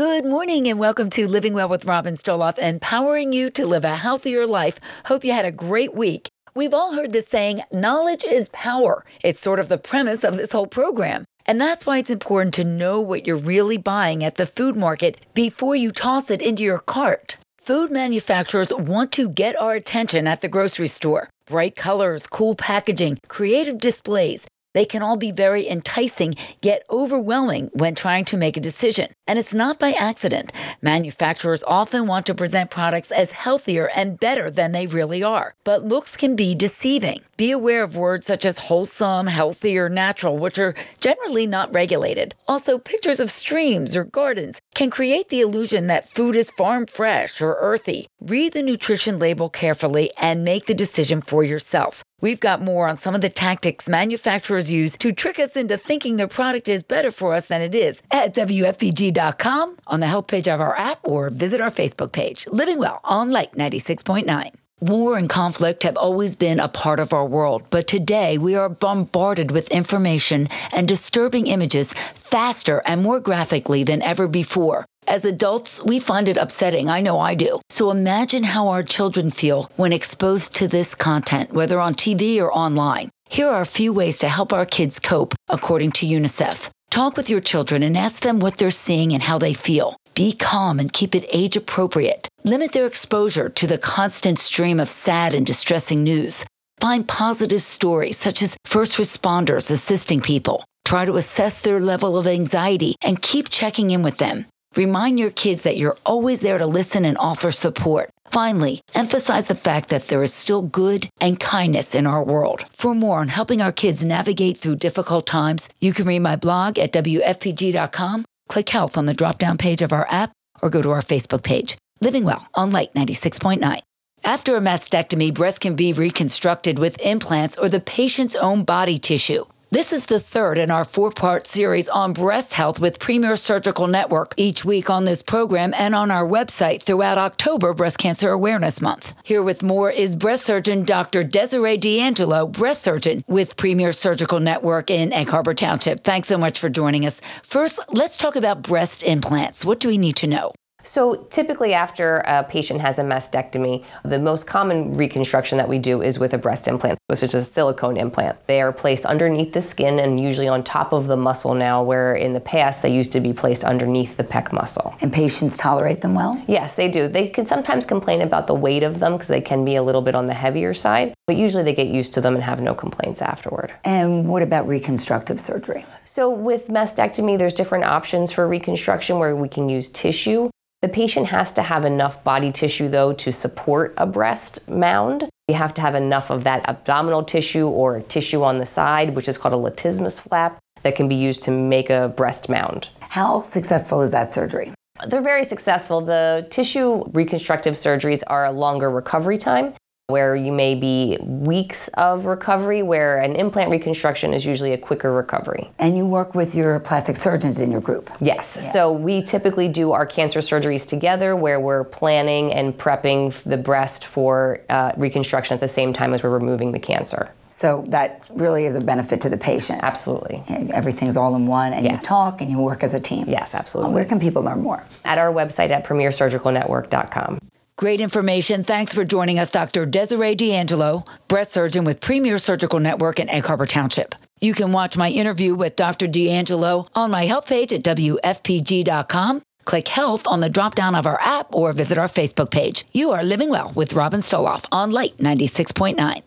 Good morning and welcome to Living Well with Robin Stoloff, empowering you to live a healthier life. Hope you had a great week. We've all heard the saying, knowledge is power. It's sort of the premise of this whole program. And that's why it's important to know what you're really buying at the food market before you toss it into your cart. Food manufacturers want to get our attention at the grocery store. Bright colors, cool packaging, creative displays. They can all be very enticing, yet overwhelming when trying to make a decision. And it's not by accident. Manufacturers often want to present products as healthier and better than they really are. But looks can be deceiving. Be aware of words such as wholesome, healthy, or natural, which are generally not regulated. Also, pictures of streams or gardens can create the illusion that food is farm fresh or earthy. Read the nutrition label carefully and make the decision for yourself. We've got more on some of the tactics manufacturers use to trick us into thinking their product is better for us than it is at WFPG.com, on the health page of our app, or visit our Facebook page, Living Well on Light 96.9. War and conflict have always been a part of our world, but today we are bombarded with information and disturbing images faster and more graphically than ever before. As adults, we find it upsetting. I know I do. So imagine how our children feel when exposed to this content, whether on TV or online. Here are a few ways to help our kids cope, according to UNICEF. Talk with your children and ask them what they're seeing and how they feel. Be calm and keep it age appropriate. Limit their exposure to the constant stream of sad and distressing news. Find positive stories such as first responders assisting people. Try to assess their level of anxiety and keep checking in with them. Remind your kids that you're always there to listen and offer support. Finally, emphasize the fact that there is still good and kindness in our world. For more on helping our kids navigate through difficult times, you can read my blog at WFPG.com, click health on the drop down page of our app, or go to our Facebook page, Living Well on Light 96.9. After a mastectomy, breast can be reconstructed with implants or the patient's own body tissue. This is the third in our four part series on breast health with Premier Surgical Network, each week on this program and on our website throughout October Breast Cancer Awareness Month. Here with more is breast surgeon Dr. Desiree D'Angelo, breast surgeon with Premier Surgical Network in Egg Harbor Township. Thanks so much for joining us. First, let's talk about breast implants. What do we need to know? So typically after a patient has a mastectomy, the most common reconstruction that we do is with a breast implant, which is a silicone implant. They are placed underneath the skin and usually on top of the muscle now, where in the past they used to be placed underneath the pec muscle. And patients tolerate them well? Yes, they do. They can sometimes complain about the weight of them because they can be a little bit on the heavier side, but usually they get used to them and have no complaints afterward. And what about reconstructive surgery? So with mastectomy, there's different options for reconstruction where we can use tissue. The patient has to have enough body tissue, though, to support a breast mound. You have to have enough of that abdominal tissue or tissue on the side, which is called a latissimus flap, that can be used to make a breast mound. How successful is that surgery? They're very successful. The tissue reconstructive surgeries are a longer recovery time where you may be weeks of recovery, where an implant reconstruction is usually a quicker recovery. And you work with your plastic surgeons in your group? Yes. Yeah. So we typically do our cancer surgeries together where we're planning and prepping the breast for uh, reconstruction at the same time as we're removing the cancer. So that really is a benefit to the patient. Absolutely. Everything's all in one, and yes. you talk and you work as a team. Yes, absolutely. Where can people learn more? At our website at premiersurgicalnetwork.com. Great information. Thanks for joining us, Dr. Desiree D'Angelo, breast surgeon with Premier Surgical Network in Egg Harbor Township. You can watch my interview with Dr. D'Angelo on my health page at WFPG.com. Click health on the drop down of our app or visit our Facebook page. You are living well with Robin Stoloff on Light 96.9.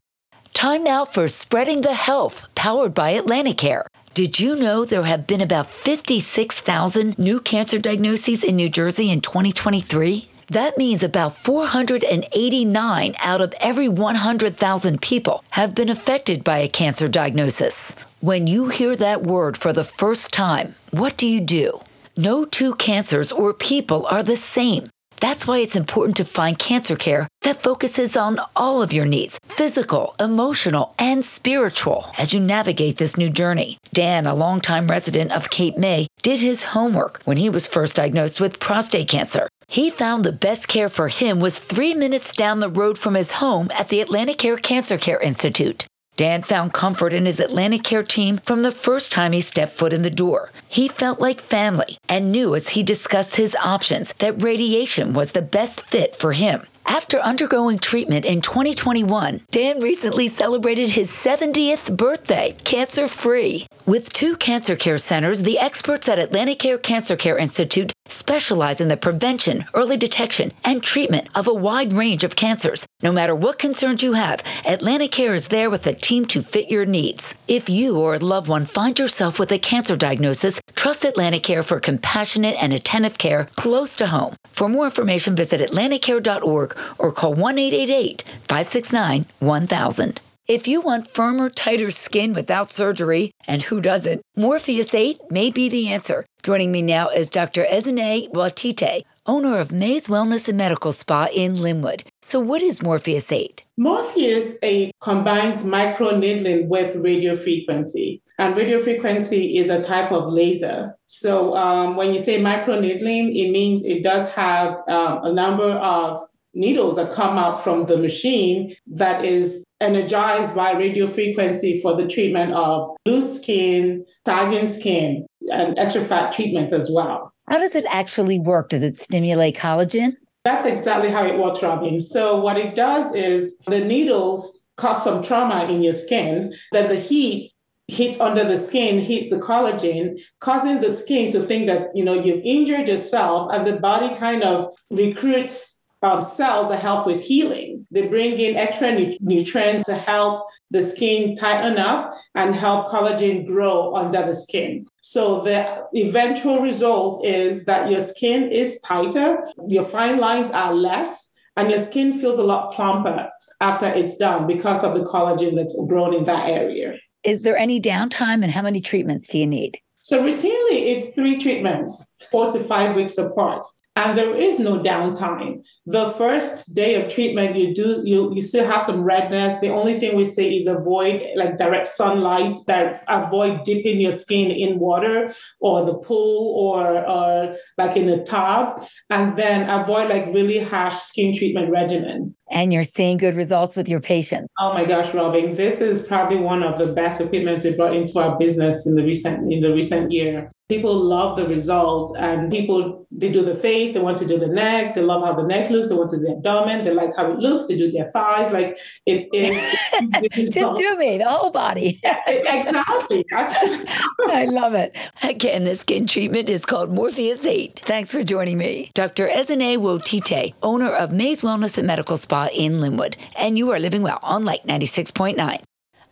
Time now for Spreading the Health, powered by Atlanticare. Did you know there have been about 56,000 new cancer diagnoses in New Jersey in 2023? That means about 489 out of every 100,000 people have been affected by a cancer diagnosis. When you hear that word for the first time, what do you do? No two cancers or people are the same. That's why it's important to find cancer care that focuses on all of your needs physical, emotional, and spiritual as you navigate this new journey. Dan, a longtime resident of Cape May, did his homework when he was first diagnosed with prostate cancer. He found the best care for him was three minutes down the road from his home at the Atlanticare Cancer Care Institute. Dan found comfort in his AtlantiCare team from the first time he stepped foot in the door. He felt like family and knew as he discussed his options that radiation was the best fit for him. After undergoing treatment in 2021, Dan recently celebrated his 70th birthday cancer free. With two cancer care centers, the experts at AtlantiCare Cancer Care Institute specialize in the prevention, early detection, and treatment of a wide range of cancers. No matter what concerns you have, AtlantiCare is there with a team to fit your needs. If you or a loved one find yourself with a cancer diagnosis, trust AtlantiCare for compassionate and attentive care close to home. For more information, visit atlanticcare.org or call 1 888 569 1000. If you want firmer, tighter skin without surgery, and who doesn't, Morpheus 8 may be the answer. Joining me now is Dr. Ezene Watite, owner of Mays Wellness and Medical Spa in Linwood. So, what is Morpheus 8? Morpheus 8 combines microneedling with radio frequency. And radio frequency is a type of laser. So, um, when you say microneedling, it means it does have um, a number of needles that come out from the machine that is energized by radio frequency for the treatment of loose skin, sagging skin, and extra fat treatment as well. How does it actually work? Does it stimulate collagen? That's exactly how it works, Robin. So, what it does is the needles cause some trauma in your skin, then the heat hits under the skin, hits the collagen, causing the skin to think that you know you've injured yourself, and the body kind of recruits um, cells that help with healing. They bring in extra nu- nutrients to help the skin tighten up and help collagen grow under the skin. So the eventual result is that your skin is tighter, your fine lines are less, and your skin feels a lot plumper after it's done because of the collagen that's grown in that area. Is there any downtime and how many treatments do you need? So routinely it's three treatments, four to five weeks apart and there is no downtime. The first day of treatment, you do you you still have some redness. The only thing we say is avoid like direct sunlight, that avoid dipping your skin in water or the pool or or like in a tub, and then avoid like really harsh skin treatment regimen and you're seeing good results with your patients. Oh my gosh, Robin, this is probably one of the best equipments we brought into our business in the recent in the recent year. People love the results and people they do the face, they want to do the neck, they love how the neck looks, they want to do the abdomen, they like how it looks, they do their thighs. Like it is just do me, the whole body. exactly. I love it. Again, the skin treatment is called Morpheus 8. Thanks for joining me. Dr. Ezene Wotite, owner of Mays Wellness and Medical Spa in Linwood, and you are living well on Light 96.9.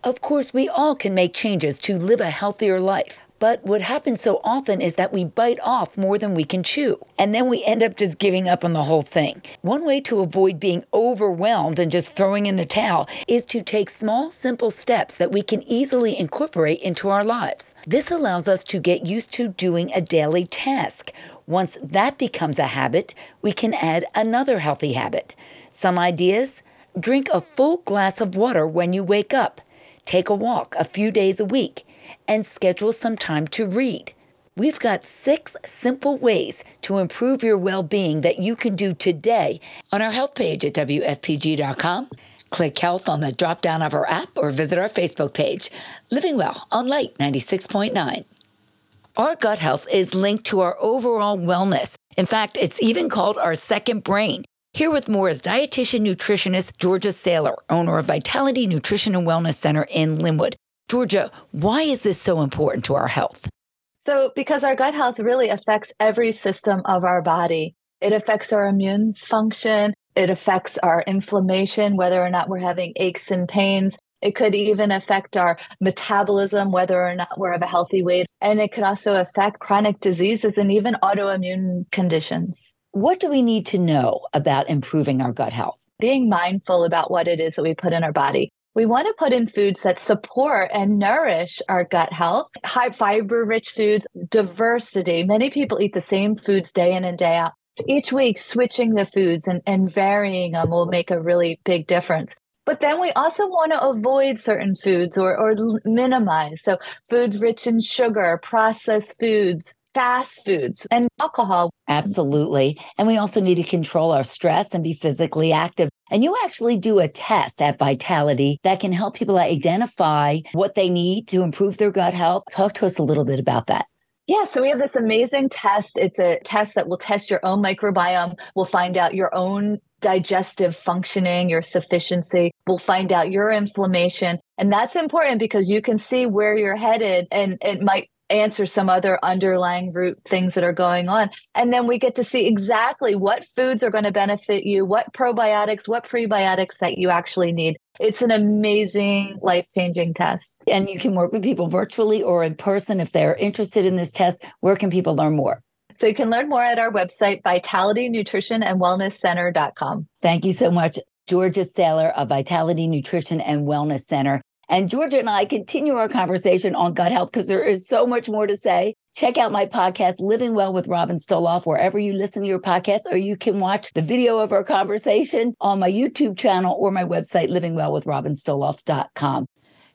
Of course, we all can make changes to live a healthier life. But what happens so often is that we bite off more than we can chew. And then we end up just giving up on the whole thing. One way to avoid being overwhelmed and just throwing in the towel is to take small, simple steps that we can easily incorporate into our lives. This allows us to get used to doing a daily task. Once that becomes a habit, we can add another healthy habit. Some ideas? Drink a full glass of water when you wake up. Take a walk a few days a week and schedule some time to read. We've got six simple ways to improve your well being that you can do today on our health page at WFPG.com. Click health on the drop down of our app or visit our Facebook page, Living Well on Light 96.9. Our gut health is linked to our overall wellness. In fact, it's even called our second brain. Here with more is dietitian nutritionist Georgia Saylor, owner of Vitality Nutrition and Wellness Center in Linwood. Georgia, why is this so important to our health? So, because our gut health really affects every system of our body. It affects our immune function, it affects our inflammation, whether or not we're having aches and pains. It could even affect our metabolism, whether or not we're of a healthy weight. And it could also affect chronic diseases and even autoimmune conditions. What do we need to know about improving our gut health? Being mindful about what it is that we put in our body. We want to put in foods that support and nourish our gut health, high fiber rich foods, diversity. Many people eat the same foods day in and day out. Each week, switching the foods and, and varying them will make a really big difference. But then we also want to avoid certain foods or, or minimize. So, foods rich in sugar, processed foods, fast foods and alcohol. Absolutely. And we also need to control our stress and be physically active. And you actually do a test at Vitality that can help people identify what they need to improve their gut health. Talk to us a little bit about that. Yeah, so we have this amazing test. It's a test that will test your own microbiome. We'll find out your own digestive functioning, your sufficiency. We'll find out your inflammation. And that's important because you can see where you're headed and it might answer some other underlying root things that are going on. And then we get to see exactly what foods are going to benefit you, what probiotics, what prebiotics that you actually need. It's an amazing, life changing test. And you can work with people virtually or in person if they're interested in this test. Where can people learn more? So you can learn more at our website, Vitality Nutrition and Wellness Center.com. Thank you so much, Georgia Saylor of Vitality Nutrition and Wellness Center. And Georgia and I continue our conversation on gut health because there is so much more to say. Check out my podcast, Living Well with Robin Stoloff, wherever you listen to your podcast, or you can watch the video of our conversation on my YouTube channel or my website, livingwellwithrobinstoloff.com.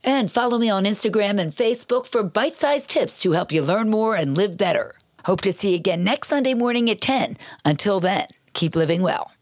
And follow me on Instagram and Facebook for bite sized tips to help you learn more and live better. Hope to see you again next Sunday morning at 10. Until then, keep living well.